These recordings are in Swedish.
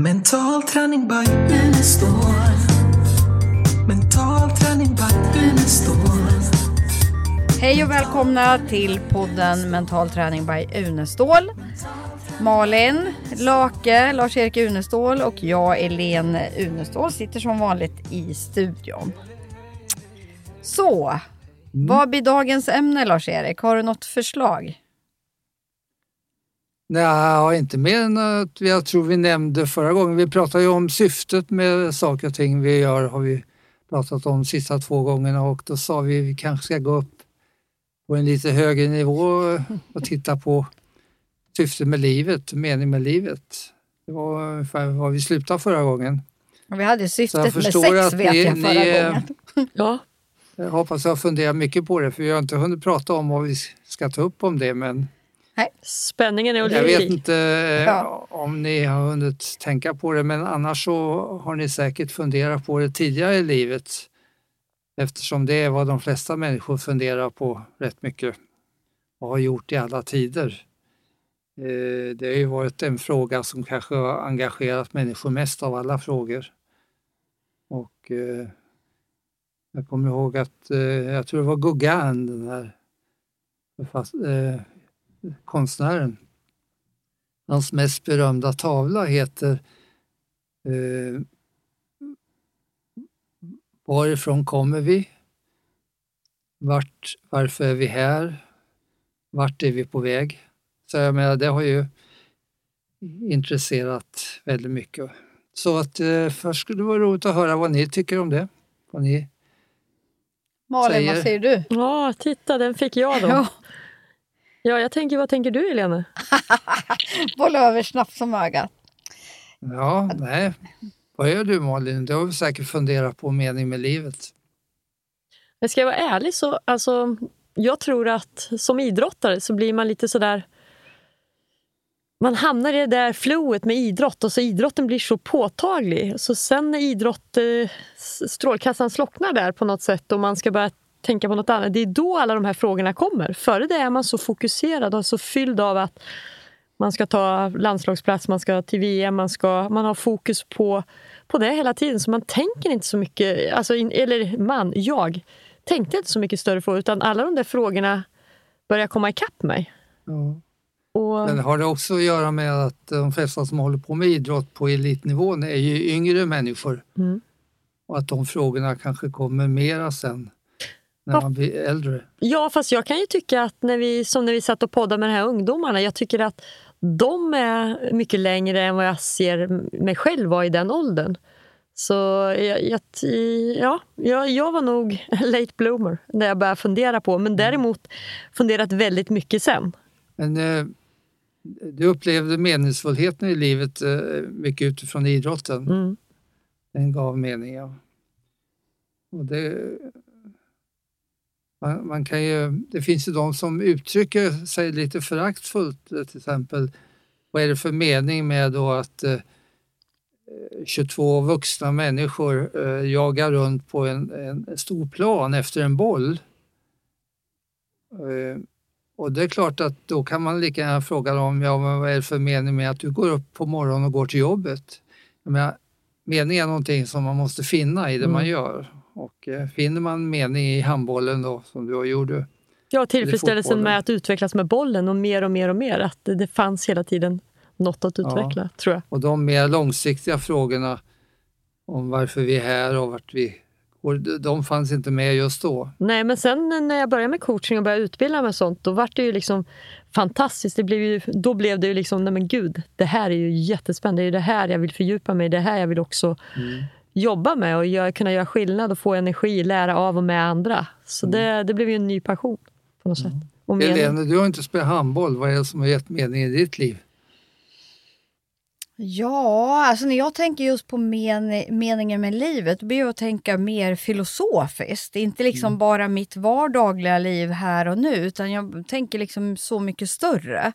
Mental träning by Unestål. Mental träning by Unestål. Hej och välkomna till podden Mental träning by Unestål. Malin Lake, Lars-Erik Unestål och jag, Elen Unestål, sitter som vanligt i studion. Så, vad blir dagens ämne Lars-Erik? Har du något förslag? Nej, inte mer än att jag tror vi nämnde förra gången. Vi pratade ju om syftet med saker och ting vi gör har vi pratat om de sista två gångerna och då sa vi att vi kanske ska gå upp på en lite högre nivå och titta på syftet med livet, mening med livet. Det var ungefär var vi slutade förra gången. Vi hade jag syftet med förstår sex att vet ni- jag förra ni, gången. Ja, Jag hoppas jag funderar mycket på det för vi har inte hunnit prata om vad vi ska ta upp om det men spänningen är Jag olika. vet inte eh, Ja. om ni har hunnit tänka på det men annars så har ni säkert funderat på det tidigare i livet eftersom det är vad de flesta människor funderar på rätt mycket och har gjort i alla tider. Eh, Det har ju varit en fråga som kanske har engagerat människor mest av alla frågor. Och eh, jag kommer ihåg att, jag tror det var Gauguin, den här konstnären. Hans mest berömda tavla heter eh, Varifrån kommer vi? Vart, varför är vi här? Vart är vi på väg? Så jag menar, det har ju intresserat väldigt mycket. Så att eh, först skulle det vara roligt att höra vad ni tycker om det. Vad ni, Malin, vad säger- säger du? Ja, titta den fick jag då. Ja, Ja, jag tänker, vad tänker du Helene? bolla över snabbt som ögat. ja, nej. Vad gör du Malin? Du har väl säkert funderat på mening med livet? Men ska jag vara ärlig så, alltså, jag tror att som idrottare så blir man lite sådär man hamnar i det där flowet med idrott och så idrotten blir så påtaglig. Så sen när idrott, eh, strålkassan slocknar där på något sätt och man ska börja tänka på något annat, det är då alla de här frågorna kommer. Före det är man så fokuserad och så fylld av att man ska ta landslagsplats, man ska till VM, man, ska, man har fokus på, på det hela tiden. Så man tänker inte så mycket, alltså, eller man, jag, tänkte inte så mycket större frågor utan alla de där frågorna börjar komma ikapp mig. Ja. Och, Men har det också att göra med att de flesta som håller på med idrott på elitnivån är ju yngre människor mm. och att de frågorna kanske kommer mera sen när Ja. man blir äldre. Ja, fast jag kan ju tycka att när vi, som när vi satt och poddade med de här ungdomarna, jag tycker att de är mycket längre än vad jag ser mig själv vara i den åldern. Så jag, jag, ja, jag, jag var nog late bloomer när jag började fundera på, men däremot funderat väldigt mycket sen. Men eh, du upplevde meningsfullheten i livet eh, mycket utifrån idrotten. Mm. Den gav mening, ja. Och det, man, man kan ju, det finns ju de som uttrycker sig lite föraktfullt, eh, till exempel vad är det för mening med då att eh, 22 vuxna människor eh, jagar runt på en, en stor plan efter en boll. Eh, och det är klart att då kan man lika gärna fråga dem, ja men vad är det för mening med att du går upp på morgonen och går till jobbet? Jag menar, mening är någonting som man måste finna i det Mm. man gör. Och eh, finner man mening i handbollen då, som du gjorde, Ja, tillfredsställelsen med att utvecklas med bollen och mer och mer och mer. Att det, fanns hela tiden något att Ja. utveckla, tror jag. och de mer långsiktiga frågorna om varför vi är här och vart vi går, de fanns inte med just då. Nej, men sen när jag började med coaching och började utbilda mig och sånt, då var det ju liksom fantastiskt. Det blev ju, då blev det ju liksom, nej men gud, det här är ju jättespännande. Det är det här jag vill fördjupa mig i. Det här jag vill också jobba med och göra, kunna göra skillnad och få energi, lära av och med andra. Så det, det blev ju en ny passion på något sätt. Och mening. Helene, du har inte spelat handboll. Vad är det som har gett mening i ditt liv? Ja, alltså när jag tänker just på men meningen med livet, då blir jag att tänka mer filosofiskt. Inte liksom bara mitt vardagliga liv här och nu, utan jag tänker liksom så mycket större.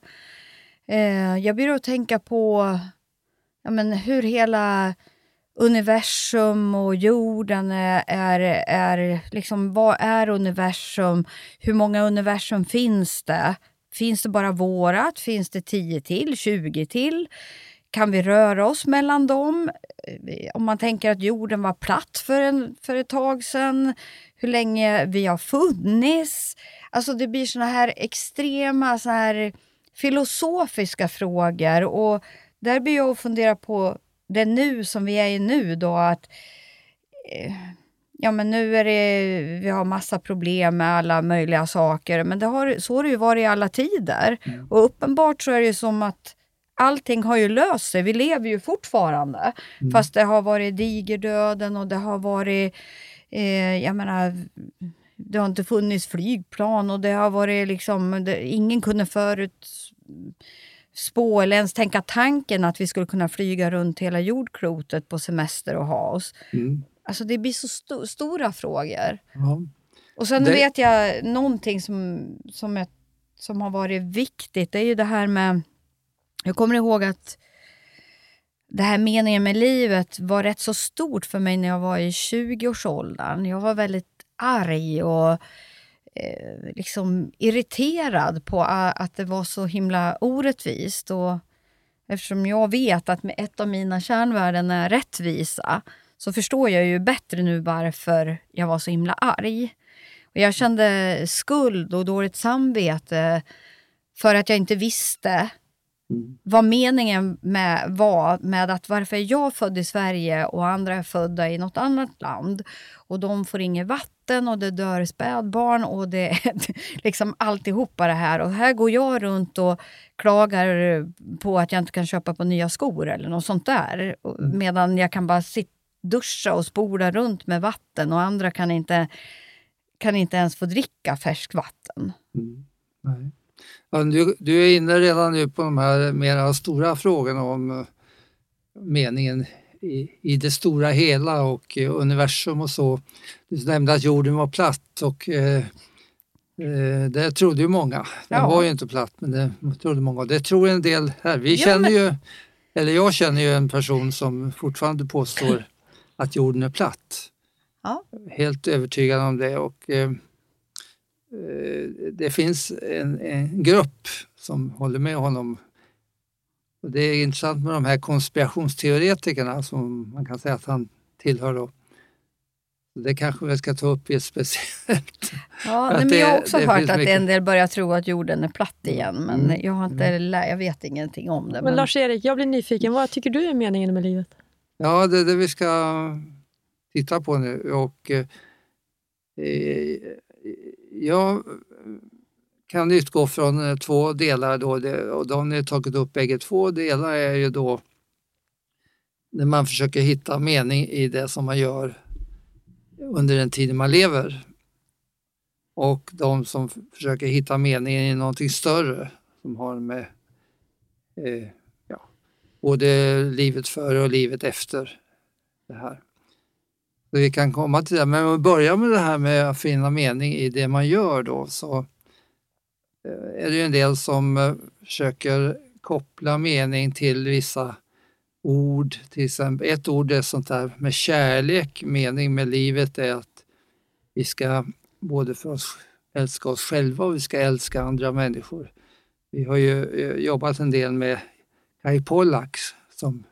Eh, jag blir att tänka på ja, men hur hela universum och jorden är, är, är liksom, vad är universum? Hur många universum finns det? Finns det bara vårat? Finns det 10 till? 20 till? kan vi röra oss mellan dem? Eh, om man tänker att jorden var platt för, en, för ett tag sedan, hur länge vi har funnits. Alltså det blir såna här extrema så här filosofiska frågor och där blir jag att fundera på det nu som vi är i nu då att eh, ja men nu är det, vi har massa problem med alla möjliga saker men det har, så har det ju varit i alla tider. Och uppenbart så är det ju som att allting har ju löst sig. Vi lever ju fortfarande. Fast det har varit digerdöden och det har varit eh, jag menar det har inte funnits flygplan och det har varit liksom, det, ingen kunde förut spå eller ens tänka tanken att vi skulle kunna flyga runt hela jordklotet på semester och ha oss. Mm. Alltså det blir så sto- stora frågor. Ja. Och sen Det- vet jag någonting som, som, jag, som har varit viktigt, det är ju det här med... Jag kommer ihåg att det här meningen med livet var rätt så stort för mig när jag var i 20-årsåldern. Jag var väldigt arg och eh, liksom irriterad på att det var så himla orättvist. Och eftersom jag vet att med ett av mina kärnvärden är rättvisa så förstår jag ju bättre nu varför jag var så himla arg. Och jag kände skuld och dåligt samvete för att jag inte visste Mm. vad meningen med, var med att varför är jag född i Sverige och andra är födda i något annat land och de får inget vatten och det dör spädbarn och det är liksom alltihopa det här. Och här går jag runt och klagar på att jag inte kan köpa på nya skor eller något sånt där. Och- Medan jag kan bara sitta, duscha och spola runt med vatten och andra kan inte, kan inte ens få dricka färskt vatten. Mm. Nej. Du, du är inne redan nu på de här mera stora frågorna om eh, meningen i, i det stora hela och eh, universum och så. Du nämnde att jorden var platt och eh, eh, det trodde ju många. Den Ja. var ju inte platt men det trodde många. Det tror en del här. Vi Ja, känner men- ju, eller jag känner ju en person som fortfarande påstår att jorden är platt. Ja. Helt övertygad om det och eh, det finns en, en grupp som håller med honom. Och det är intressant med de här konspirationsteoretikerna som man kan säga att han tillhör. Då. Det kanske vi ska ta upp i ett speciellt... Ja, nej, men det- jag har också det hört att mycket- en del börjar tro att jorden är platt igen, men Mm. jag, har inte, lä- jag vet ingenting om det. Men Lars-Erik, jag blir nyfiken. Vad tycker du är meningen med livet? Ja, det är det vi ska titta på nu. Och, eh, eh, jag kan utgå från eh, två delar då, och de har ni tagit upp bägge två. delar är ju då när man försöker hitta mening i det som man gör under den tid man lever. Och de som försöker hitta meningen i någonting större som har med eh, ja, både livet före och livet efter det här. Så vi kan komma till det, men om vi börjar med det här med att finna mening i det man gör då så eh, är det ju en del som eh, försöker koppla mening till vissa ord. Till exempel, ett ord är sånt där med kärlek, mening med livet är att vi ska både för oss älska oss själva och vi ska älska andra människor. Vi har ju eh, jobbat en del med Kai Pollak som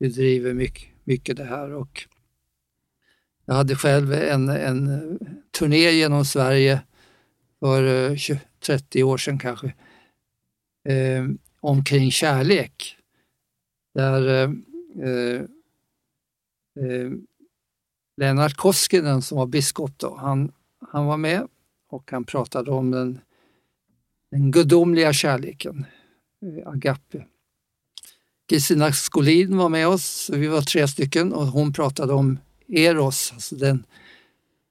ju driver mycket, mycket det här och jag hade själv en, en turné genom Sverige för eh, 20, 30 år sedan kanske eh, omkring kärlek. Där eh, eh, eh, Lennart Koskinen som var biskop då, han, han var med och han pratade om den, den gudomliga kärleken, eh, agape. Kristina Skolin var med oss, vi var tre stycken och hon pratade om eros, alltså den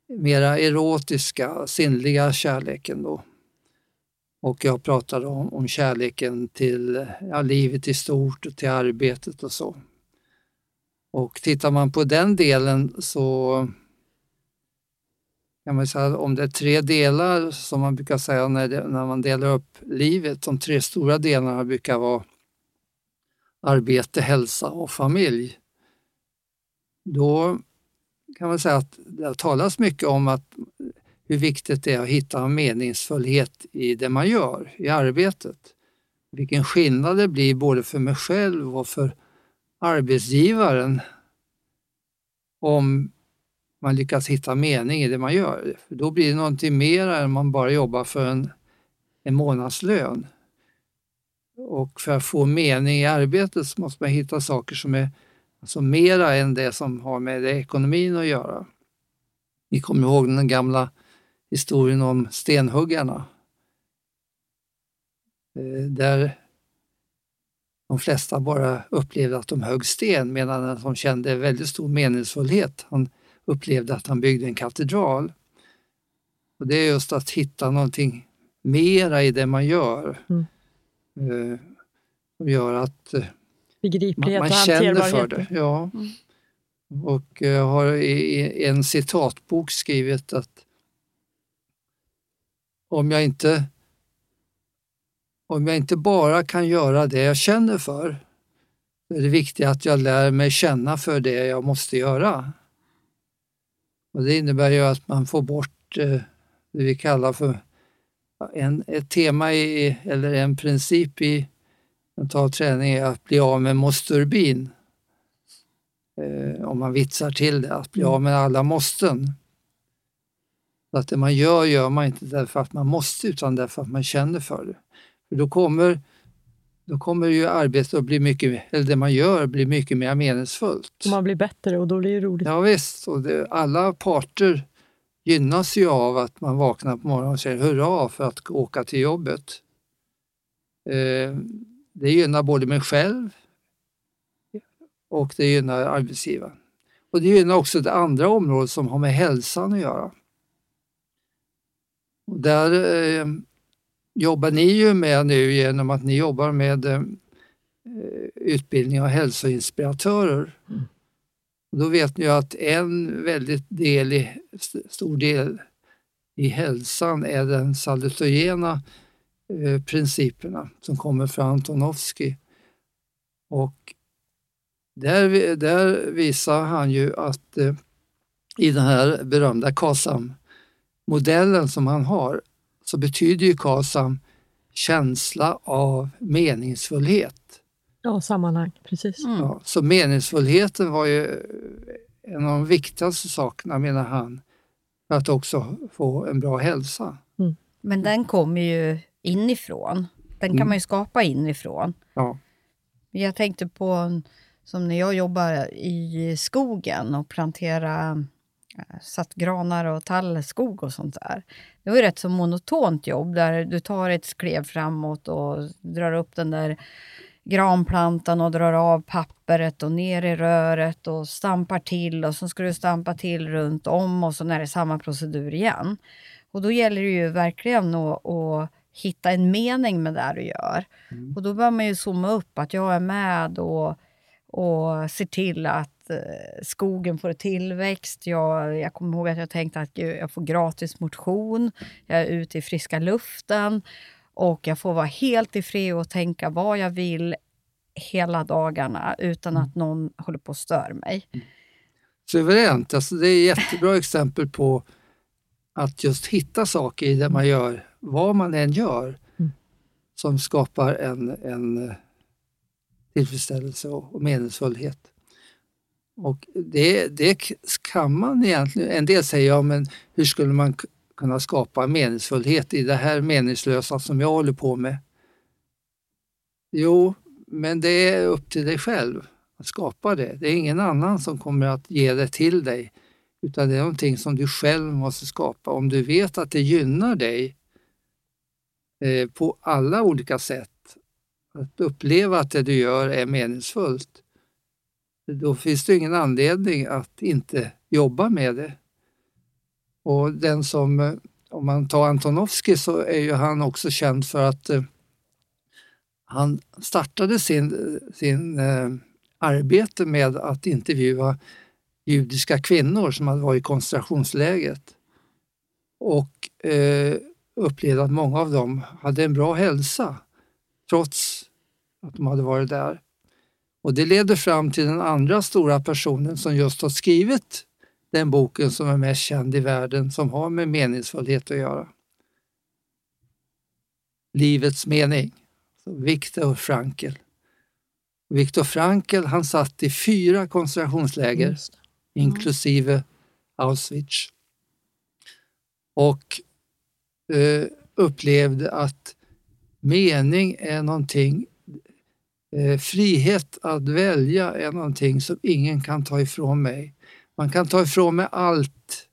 mera erotiska, sinnliga kärleken då. Och jag pratade om, om kärleken till ja, livet i stort och till arbetet och så. Och tittar man på den delen så kan man säga om det är tre delar som man brukar säga när, det, när man delar upp livet, de tre stora delarna brukar vara arbete, hälsa och familj. Då kan man säga att det har talats mycket om att hur viktigt det är att hitta en meningsfullhet i det man gör, i arbetet. Vilken skillnad det blir både för mig själv och för arbetsgivaren om man lyckas hitta mening i det man gör. För då blir det någonting mer än man bara jobbar för en, en månadslön. Och för att få mening i arbetet så måste man hitta saker som är alltså mera än det som har med ekonomin att göra. Ni kommer ihåg den gamla historien om stenhuggarna. Eh, där de flesta bara upplevde att de högg sten medan den som kände väldigt stor meningsfullhet, han upplevde att han byggde en katedral. Och Det är just att hitta någonting mera i det man gör. Mm. Eh, som gör att eh, man, Begriplighet man och känner för hanterbarhet. det. Ja. Mm. Och jag har i i en citatbok skrivit att om jag inte om jag inte bara kan göra det jag känner för, så är det viktigt att jag lär mig känna för det jag måste göra. Och Det innebär ju att man får bort eh, det vi kallar för en, ett tema i, eller en princip i mental träning är att bli av med måsturbin. Eh, om man vitsar till det, att bli av med alla måsten. Så att det man gör, gör man inte därför att man måste utan därför att man känner för det. För då kommer, då kommer ju arbetet att bli mycket, eller det man gör blir mycket mer meningsfullt. Man blir bättre och då blir det roligt. Ja, visst, och det, alla parter gynnas ju av att man vaknar på morgonen och säger hurra för att åka till jobbet. Eh, det gynnar både mig själv och det gynnar arbetsgivaren. Och det gynnar också det andra området som har med hälsan att göra. Och där eh, jobbar ni ju med nu genom att ni jobbar med eh, utbildning av hälsoinspiratörer. Och då vet ni ju att en väldigt del i, st- stor del i hälsan är den salutogena eh, principerna som kommer från Antonovsky. Och där, där visar han ju att eh, i den här berömda KASAM-modellen som han har så betyder ju KASAM känsla av meningsfullhet. Ja, sammanhang. Precis. Mm. Ja, så meningsfullheten var ju en av de viktigaste sakerna, menar han, för att också få en bra hälsa. Men den kommer ju inifrån. Den kan Mm. man ju skapa inifrån. Ja. Jag tänkte på en- som när jag jobbar i skogen och plantera eh, satt granar och tallskog och sånt där. Det var ju rätt så monotont jobb där du tar ett skrev framåt och drar upp den där granplantan och drar av pappret och ner i röret och stampar till och så ska du stampa till runt om och så är det samma procedur igen. Och då gäller det ju verkligen att, att hitta en mening med det du gör. Och då bör man ju zooma upp att jag är med och, och ser till att eh, skogen får tillväxt. Jag, jag kommer ihåg att jag tänkte att gud, jag får gratis motion, jag är ute i friska luften och jag får vara helt i fred och tänka vad jag vill hela dagarna utan att någon håller på och stör mig. Suveränt, alltså det är ett jättebra exempel på att just hitta saker i det man gör, vad man än gör, Mm. som skapar en, en eh, tillfredsställelse och meningsfullhet. Och det, det kan man egentligen, en del säger ja men hur skulle man kunna skapa meningsfullhet i det här meningslösa som jag håller på med? Jo, men det är upp till dig själv att skapa det. Det är ingen annan som kommer att ge det till dig, utan det är någonting som du själv måste skapa. Om du vet att det gynnar dig eh, på alla olika sätt, att uppleva att det du gör är meningsfullt, då finns det ingen anledning att inte jobba med det. Och den som, eh, om man tar Antonovski så är ju han också känd för att eh, han startade sin, sin eh, arbete med att intervjua judiska kvinnor som hade varit i koncentrationslägret. Och eh, upplevde att många av dem hade en bra hälsa trots att de hade varit där. Och det leder fram till den andra stora personen som just har skrivit den boken som är mest känd i världen som har med meningsfullhet att göra. Livets mening. Viktor Frankl. Viktor Frankl han satt i fyra koncentrationsläger inklusive Auschwitz. Och eh, upplevde att mening är någonting, eh, frihet att välja är någonting som ingen kan ta ifrån mig. Man kan ta ifrån mig allt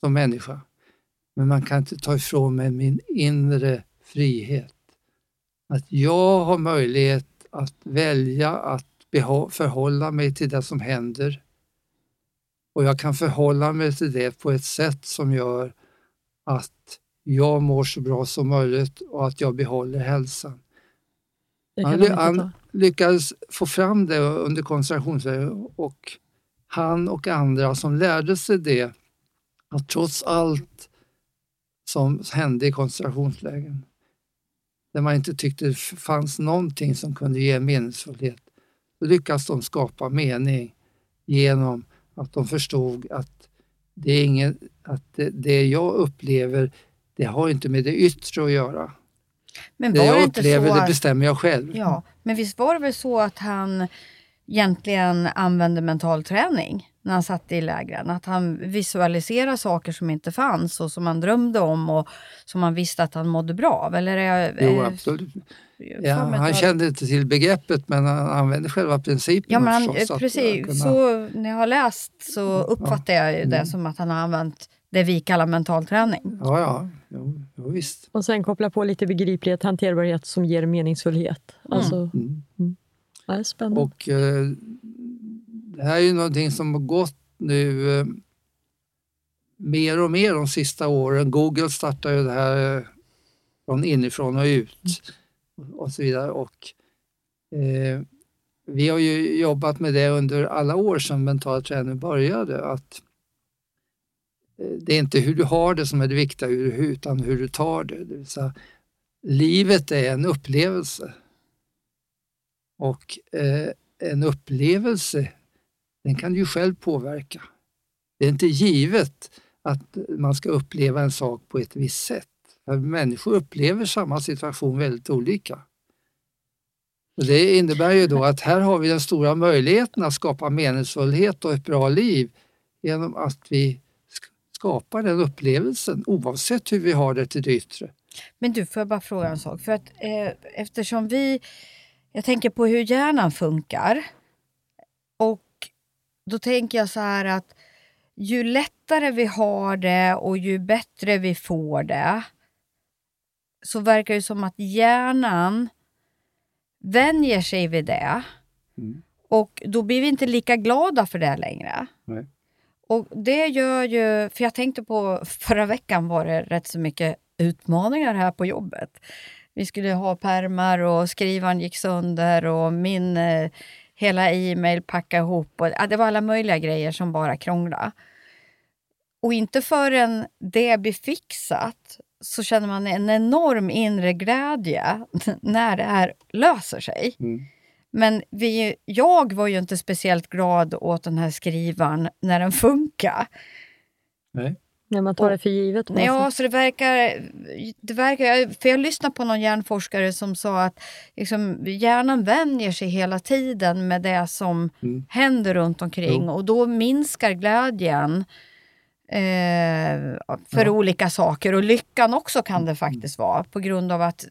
som människa, men man kan inte ta ifrån mig min inre frihet. Att jag har möjlighet att välja att förhålla mig till det som händer och jag kan förhålla mig till det på ett sätt som gör att jag mår så bra som möjligt och att jag behåller hälsan. Han, han lyckades få fram det under koncentrationslägret och han och andra som lärde sig det, att trots allt som hände i koncentrationslägren, där man inte tyckte det fanns någonting som kunde ge meningsfullhet, så lyckades de skapa mening genom att de förstod att det, är ingen, att det, jag upplever, det har inte med det yttre att göra. Men var det jag upplever, det bestämmer jag själv. ja, men visst var det väl så att han egentligen använde mental träning när han satt i lägren? Att han visualiserade saker som inte fanns och som han drömde om och som han visste att han mådde bra av? Eller är jag, Jo, är- absolut. Ja, han kände inte till begreppet men han använde själva principen. Ja, men han, precis. kunna- Så när jag har läst så uppfattar jag ju det Mm. som att han har använt det vi kallar mental träning. Ja, ja. Jo, jo, visst. Och sen koppla på lite begriplighet, hanterbarhet som ger meningsfullhet. Alltså, Mm. Ja, spännande. Och eh, det här är ju någonting som har gått nu eh, mer och mer de sista åren. Google startade ju det här eh, från inifrån och ut och så vidare. Och, eh, vi har ju jobbat med det under alla år sedan mental träning började. Att eh, det är inte hur du har det som är det viktiga utan hur du tar det. det vill säga, livet är en upplevelse. Och eh, en upplevelse, den kan du ju själv påverka. Det är inte givet att man ska uppleva en sak på ett visst sätt. För människor upplever samma situation väldigt olika. Och det innebär ju då att här har vi den stora möjligheten att skapa meningsfullhet och ett bra liv genom att vi skapar den upplevelsen oavsett hur vi har det till det yttre. Men du, får jag bara fråga en sak? För att eh, eftersom vi... Jag tänker på hur hjärnan funkar. Och då tänker jag så här att ju lättare vi har det och ju bättre vi får det så verkar det som att hjärnan vänjer sig vid det. Mm. Och då blir vi inte lika glada för det längre. Nej. Och det gör ju, för jag tänkte på förra veckan var det rätt så mycket utmaningar här på jobbet. Vi skulle ha permar och skrivaren gick sönder och min eh, hela e-mail packade ihop. Och, ja, det var alla möjliga grejer som bara krånglade. Och inte förrän det blir fixat så känner man en enorm inre glädje när det här löser sig. Mm. Men vi, jag var ju inte speciellt glad åt den här skrivaren när den funkar. Nej. När man tar det för givet. något Ja, så det verkar... Det verkar för jag lyssnade på någon hjärnforskare som sa att liksom, hjärnan vänjer sig hela tiden med det som Mm. händer runt omkring Jo. och då minskar glädjen eh, för Ja. olika saker. Och lyckan också kan det faktiskt vara på grund av att eh,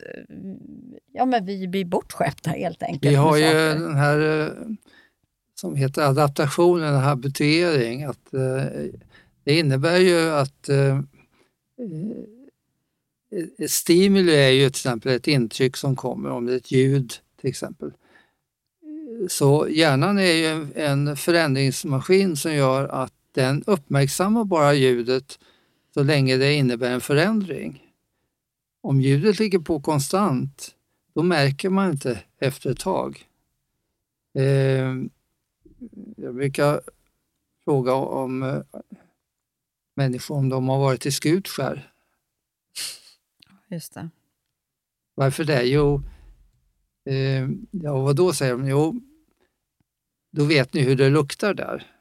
ja, men vi blir bortskämda helt enkelt. Vi har ju den här eh, som heter adaptation, en habituering. Att, eh, det innebär ju att eh, eh, stimuli är ju till exempel ett intryck som kommer, om det är ett ljud till exempel. Så hjärnan är ju en- en förändringsmaskin som gör att den uppmärksammar bara ljudet så länge det innebär en förändring. Om ljudet ligger på konstant, då märker man inte efter ett tag. Eh, jag brukar fråga om eh, människor om de har varit i Skutskär. Just det. Varför det? Jo, eh, ja, vad då säger de? Jo, då vet ni hur det luktar där.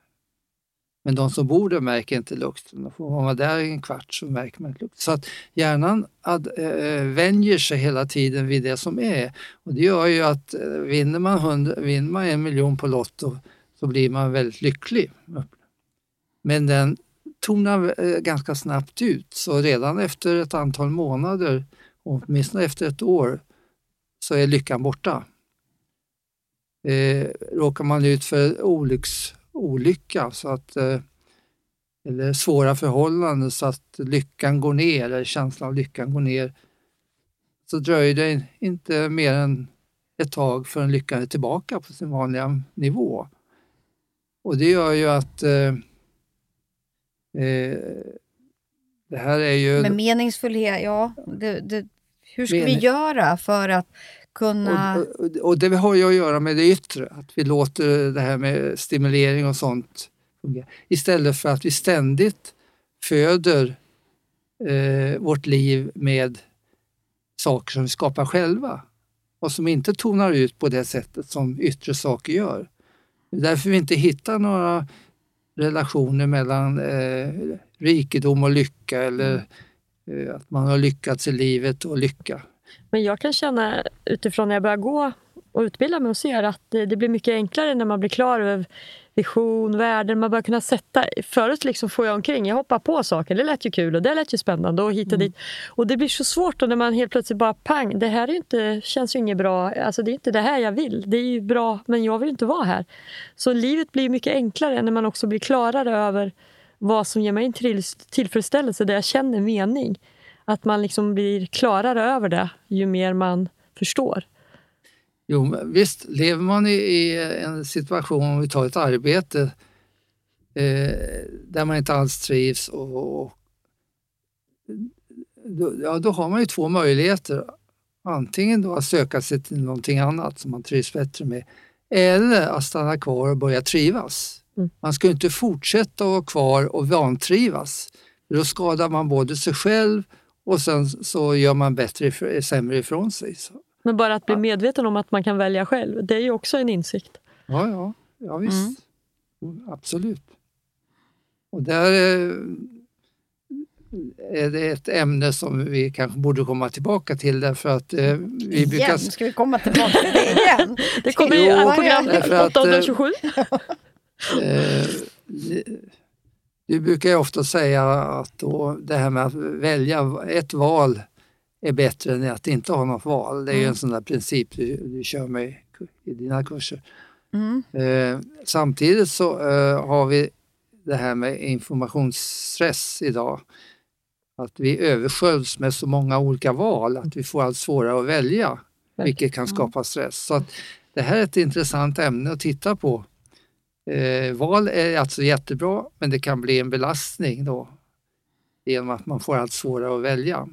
Men de som bor där märker inte lukten. Får man vara där i en kvart så märker man inte lukten. Så att hjärnan ad, äh, vänjer sig hela tiden vid det som är. Och det gör ju att äh, vinner, man 100, vinner man en miljon på Lotto så blir man väldigt lycklig. Men den tonar eh, ganska snabbt ut. Så redan efter ett antal månader, åtminstone efter ett år, så är lyckan borta. Eh, råkar man ut för olycks olycka så att, eh, eller svåra förhållanden så att lyckan går ner, eller känslan av lyckan går ner, så dröjer det inte mer än ett tag förrän lyckan är tillbaka på sin vanliga nivå. Och det gör ju att eh, eh, det här är ju... Men meningsfullhet, ja. Det, det, hur ska mening... vi göra för att kunna... Och, och, och, det har ju att göra med det yttre, att vi låter det här med stimulering och sånt fungera. Istället för att vi ständigt föder eh, vårt liv med saker som vi skapar själva och som inte tonar ut på det sättet som yttre saker gör. Det är därför vi inte hittar några relationer mellan eh, rikedom och lycka eller eh, att man har lyckats i livet och lycka. Men jag kan känna utifrån när jag börjar gå och utbilda mig och ser att det, det blir mycket enklare när man blir klar över vision, värden. Man börjar kunna sätta... Förut liksom får jag omkring, jag hoppar på saker. Det lät ju kul och det lät ju spännande och hit och mm. dit. Och det blir så svårt då när man helt plötsligt bara pang, det här är inte, känns ju inget bra. Alltså det är inte det här jag vill. Det är ju bra, men jag vill inte vara här. Så livet blir mycket enklare när man också blir klarare över vad som ger mig en tillfredsställelse, där jag känner mening. Att man liksom blir klarare över det ju mer man förstår. Jo, visst, lever man i, i en situation, om vi tar ett arbete, eh, där man inte alls trivs och, och då, ja, då har man ju två möjligheter. Antingen då att söka sig till någonting annat som man trivs bättre med eller att stanna kvar och börja trivas. Mm. Man ska inte fortsätta att vara kvar och vantrivas. Då skadar man både sig själv och sen så gör man bättre, sämre ifrån sig. Så. Men bara att bli medveten om att man kan välja själv, det är ju också en insikt. Ja, ja, ja visst. Mm. Absolut. Och där eh, är det ett ämne som vi kanske borde komma tillbaka till därför att eh, vi igen? brukar... Ska vi komma tillbaka till det igen? det kommer ju jo, program 827. Eh, eh du brukar ju ofta säga att då, det här med att välja ett val är bättre än att inte ha något val. Det är mm. en mm. sån där princip du, du kör med i dina kurser. Mm. Eh, samtidigt så eh, har vi det här med informationsstress idag. Att vi översköljs med så många olika val att vi får allt svårare att välja, vilket kan skapa stress. Så att det här är ett intressant ämne att titta på. Eh, val är alltså jättebra, men det kan bli en belastning då genom att man får allt svårare att välja.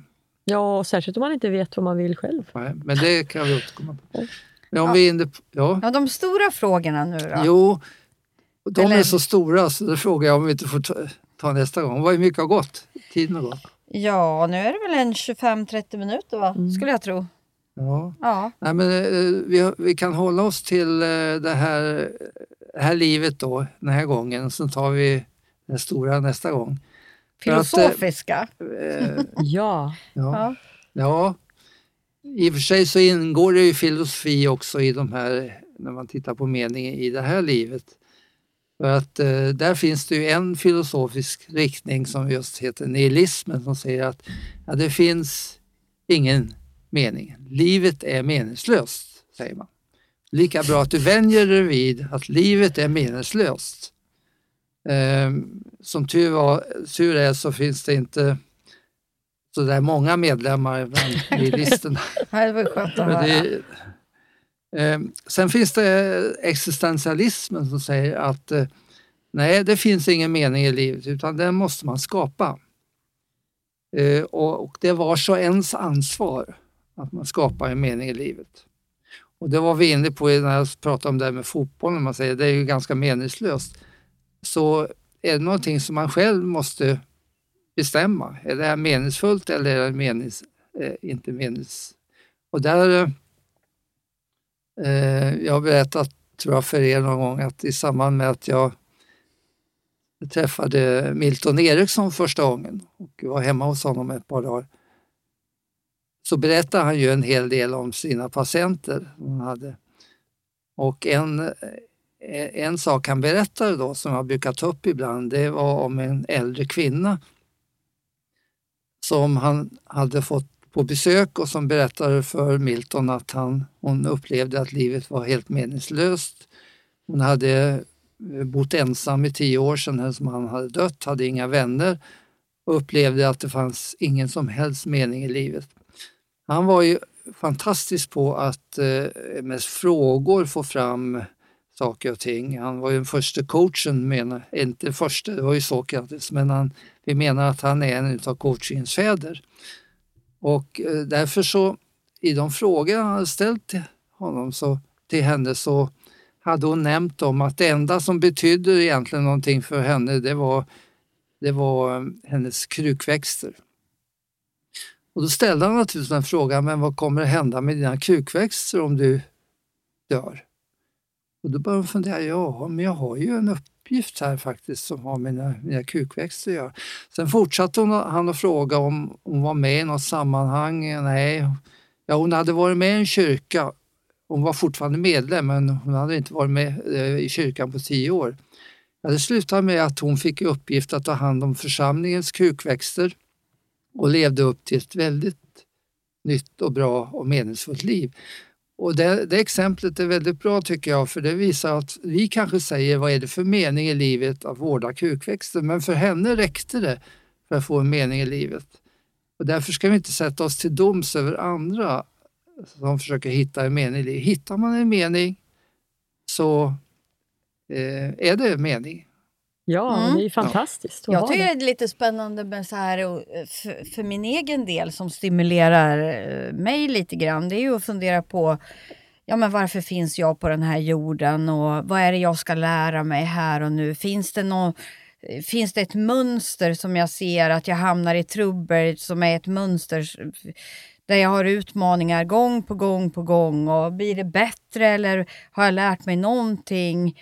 Ja, särskilt om man inte vet vad man vill själv. Nej, men det kan vi återkomma på. Men om ja. vi på, ja. ja, de stora frågorna nu då? Jo, de Eller... är så stora så det frågar jag om vi inte får ta, ta nästa gång. Vad mycket har gått? Tiden har gått. Ja, nu är det väl en 25-30 minuter va? Mm. skulle jag tro. Ja. ja. Nej, men, eh, vi, vi kan hålla oss till eh, det här här livet då, den här gången, så tar vi den stora nästa gång. Filosofiska? Att, äh, ja. ja. Ja. I och för sig så ingår det ju filosofi också i de här, när man tittar på meningen i det här livet. För att eh, där finns det ju en filosofisk riktning som just heter nihilismen som säger att ja, det finns ingen mening. Livet är meningslöst, säger man lika bra att du vänjer dig vid att livet är meningslöst. Eh, som tur, var, tur är så finns det inte så där många medlemmar bland nihilisterna. det var skönt att höra. Eh, sen finns det existentialismen som säger att eh, nej, det finns ingen mening i livet utan den måste man skapa. Eh, och, och det var så ens ansvar att man skapar en mening i livet. Och det var vi inne på när jag pratade om det här med fotbollen, man säger det är ju ganska meningslöst. Så är det någonting som man själv måste bestämma. Är det här meningsfullt eller är det menings, eh, inte menings... Och där... Eh, jag har berättat, tror jag, för er någon gång att i samband med att jag träffade Milton Eriksson första gången och var hemma hos honom ett par dagar. Så berättade han ju en hel del om sina patienter han hade. Och en, Eh, en sak han berättade då som jag brukar ta upp ibland, det var om en äldre kvinna som han hade fått på besök och som berättade för Milton att han, hon upplevde att livet var helt meningslöst. Hon hade eh, bott ensam i tio år sedan hennes man hade dött, hade inga vänner och upplevde att det fanns ingen som helst mening i livet. Han var ju fantastisk på att eh, med frågor få fram saker och ting. Han var ju den första coachen, menar, eh, inte första, det var ju Sokrates, men han, vi menar att han är en av coachingens fäder. Och eh, därför så, i de frågor han hade ställt till honom, så, till henne, så hade hon nämnt om att det enda som betydde egentligen någonting för henne, det var, det var eh, hennes krukväxter. Och då ställde han naturligtvis den frågan, men vad kommer att hända med dina krukväxter om du dör? Och då började hon fundera, ja, men jag har ju en uppgift här faktiskt som har med mina, mina kukväxter att göra. Sen fortsatte hon, han att fråga om hon var med i något sammanhang. Nej, ja, hon hade varit med i en kyrka. Hon var fortfarande medlem, men hon hade inte varit med eh, i kyrkan på tio år. Ja, det slutade med att hon fick i uppgift att ta hand om församlingens kukväxter och levde upp till ett väldigt nytt och bra och meningsfullt liv. Och det, det, exemplet är väldigt bra tycker jag, för det visar att vi kanske säger vad är det för mening i livet att vårda kukväxter? men för henne räckte det för att få en mening i livet. Och därför ska vi inte sätta oss till doms över andra som försöker hitta en mening i livet. Hittar man en mening så eh, är det mening. Ja, mm. det är fantastiskt. Jag tycker det är lite spännande med så här, för, för, min egen del som stimulerar eh, mig lite grann, det är ju att fundera på ja, men varför finns jag på den här jorden och vad är det jag ska lära mig här och nu? Finns det, någon, finns det ett mönster som jag ser att jag hamnar i trubbel som är ett mönster där jag har utmaningar gång på gång på gång och blir det bättre eller har jag lärt mig någonting?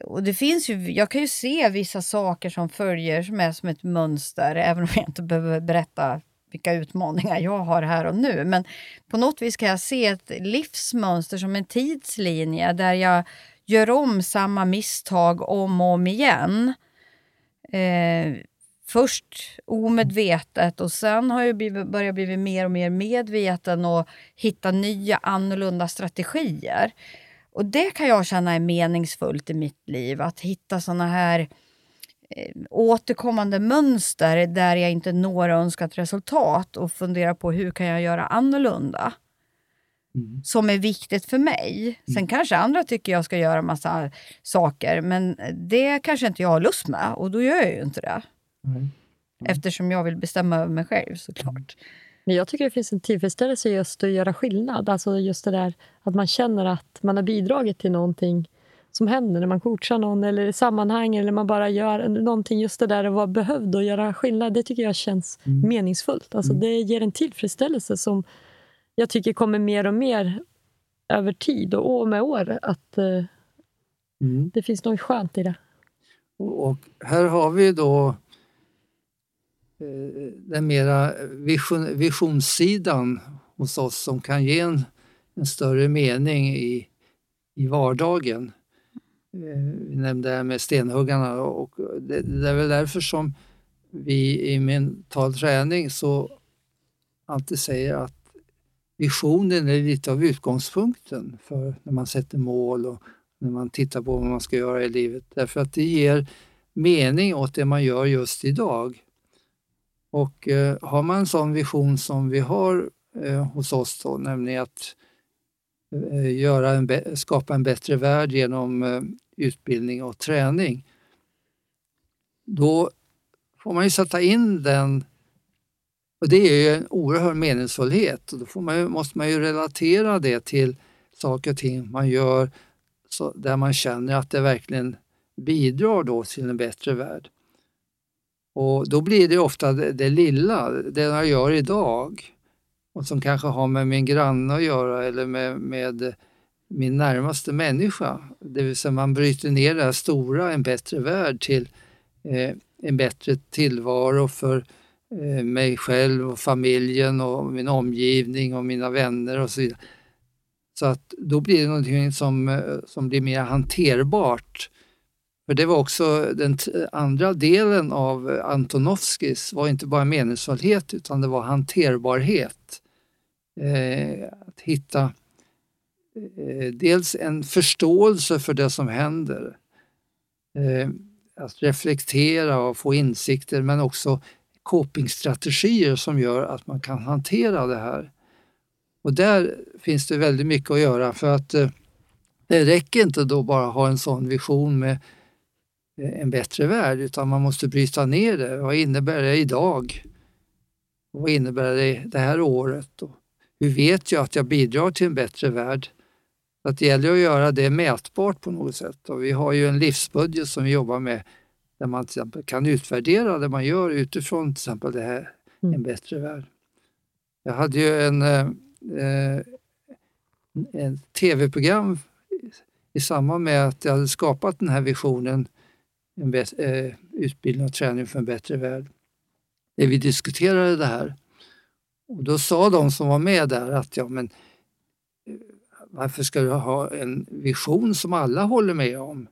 Och det finns ju, jag kan ju se vissa saker som följer som är som ett mönster, även om jag inte behöver berätta vilka utmaningar jag har här och nu. Men på något vis kan jag se ett livsmönster som en tidslinje där jag gör om samma misstag om och om igen. Eh, först omedvetet och sen har jag blivit, börjat bli mer och mer medveten och hitta nya annorlunda strategier. Och det kan jag känna är meningsfullt i mitt liv, att hitta såna här eh, återkommande mönster där jag inte når önskat resultat och fundera på hur kan jag göra annorlunda. Mm. Som är viktigt för mig. Sen mm. kanske andra tycker jag ska göra massa saker, men det kanske inte jag har lust med och då gör jag ju inte det. Mm. Eftersom jag vill bestämma över mig själv såklart. Men jag tycker det finns en tillfredsställelse just att göra skillnad. Alltså just det där att man känner att man har bidragit till någonting som händer när man coachar någon eller i sammanhang eller man bara gör någonting. Just det där att vara behövd och göra skillnad, det tycker jag känns mm. meningsfullt. Alltså mm. Det ger en tillfredsställelse som jag tycker kommer mer och mer över tid och år med år. Att uh, mm. det finns något skönt i det. Och här har vi då Eh, Eh, den mera vision, visionssidan hos oss som kan ge en, en större mening i, i vardagen. Eh, vi nämnde det här med stenhuggarna och det, det är väl därför som vi i mental träning så alltid säger att visionen är lite av utgångspunkten för när man sätter mål och när man tittar på vad man ska göra i livet. Därför att det ger mening åt det man gör just idag. Och eh, har man en sån vision som vi har eh, hos oss, då, nämligen att eh, göra en skapa en bättre värld genom eh, utbildning och träning, då får man ju sätta in den och det är ju en oerhörd meningsfullhet och då får man ju, måste man ju relatera det till saker och ting man gör så, där man känner att det verkligen bidrar då till en bättre värld. Och då blir det ofta det, det, lilla, det jag gör idag och som kanske har med min granne att göra eller med, med min närmaste människa. Det vill säga man bryter ner det här stora, en bättre värld till eh, en bättre tillvaro för eh, mig själv och familjen och min omgivning och mina vänner och så vidare. Så att då blir det någonting som, eh, som blir mer hanterbart. För det var också den andra delen av Antonovskis, var inte bara meningsfullhet utan det var hanterbarhet. Eh, att hitta eh, dels en förståelse för det som händer, eh, att reflektera och få insikter men också copingstrategier som gör att man kan hantera det här. Och där finns det väldigt mycket att göra för att eh, det räcker inte då bara ha en sån vision med en bättre värld utan man måste bryta ner det. Vad innebär det idag? Vad innebär det det här året? Och hur vet jag att jag bidrar till en bättre värld? Att det gäller att göra det mätbart på något sätt. Och vi har ju en livsbudget som vi jobbar med där man till exempel kan utvärdera det man gör utifrån till exempel det här, mm. en bättre värld. Jag hade ju en, eh, eh en tv-program i samband med att jag hade skapat den här visionen, en eh, utbildning och träning för en bättre värld. när vi diskuterade det här. Och då sa de som var med där att ja, men eh, varför ska du ha en vision som alla håller med om?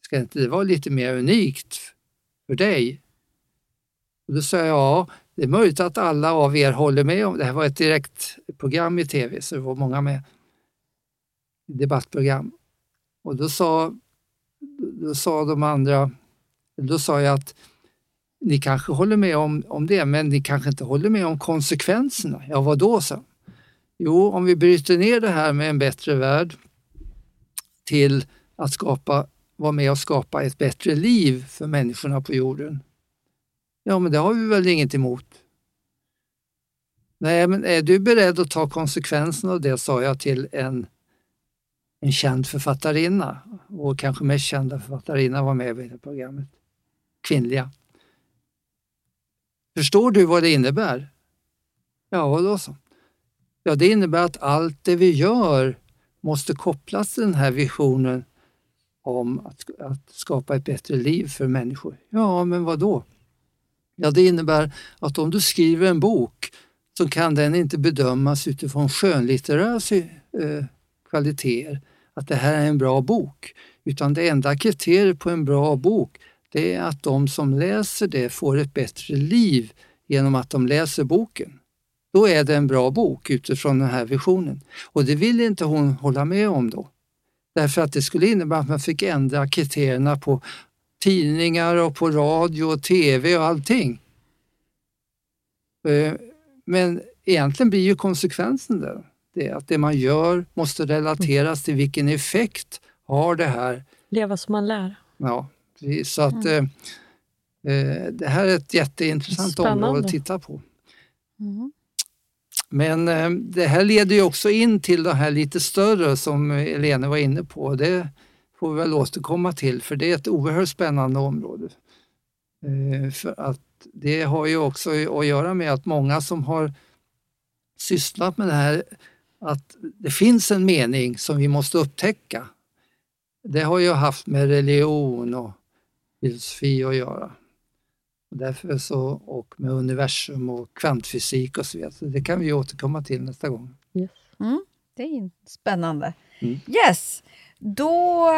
Ska inte det vara lite mer unikt för dig? Och då sa jag, ja, det är möjligt att alla av er håller med om det. här var ett direkt program i tv, så det var många med. Debattprogram. Och då sa, då sa de andra, då sa jag att ni kanske håller med om, om det, men ni kanske inte håller med om konsekvenserna. Ja, vad då? Så? Jo, om vi bryter ner det här med en bättre värld till att skapa vara med och skapa ett bättre liv för människorna på jorden. Ja, men det har vi väl inget emot. Nej, men är du beredd att ta konsekvenserna av det, sa jag till en, en känd författarinna och kanske mest kända författarinna var med i det programmet. Kvinnliga. Förstår du vad det innebär? Ja, då så. Ja, det innebär att allt det vi gör måste kopplas till den här visionen om att, att skapa ett bättre liv för människor. Ja, men vad då? Ja, det innebär att om du skriver en bok så kan den inte bedömas utifrån skönlitterära eh, kvaliteter, att det här är en bra bok. Utan det enda kriteriet på en bra bok det är att de som läser det får ett bättre liv genom att de läser boken. Då är det en bra bok utifrån den här visionen. Och det vill inte hon hålla med om då. Därför att det skulle innebära att man fick ändra kriterierna på tidningar och på radio och tv och allting. Eh, men egentligen blir ju konsekvensen den det att det man gör måste relateras till vilken effekt har det här. Leva som man lär. Ja, så att mm. eh, det här är ett jätteintressant Spännande. område att titta på. Mm. Men eh, det här leder ju också in till det här lite större som Elene var inne på. Det får vi väl återkomma till för det är ett oerhört spännande område. Eh, för att det har ju också att göra med att många som har sysslat med det här, att det finns en mening som vi måste upptäcka. Det har ju haft med religion och filosofi att göra. Därför så, och med universum och kvantfysik och så vidare. Så det kan vi återkomma till nästa gång. Yes. Mm, det är spännande. Mm. Yes, då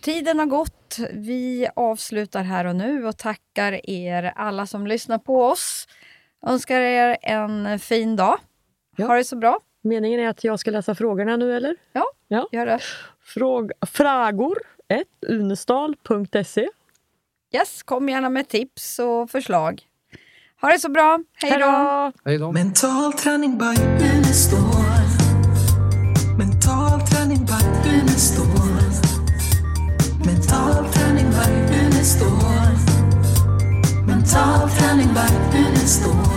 tiden har gått. Vi avslutar här och nu och tackar er alla som lyssnar på oss. Önskar er en fin dag. Ja. Ha det så bra. Meningen är att jag ska läsa frågorna nu eller? Ja, ja. gör det. Fråg, fragor 1 unestal.se Yes, kom gärna med tips och förslag. Ha det så bra. Hej då! Hej då! Mental träning by Unestål. Mental träning by Unestål. Mental träning by Unestål. Mental träning by Unestål.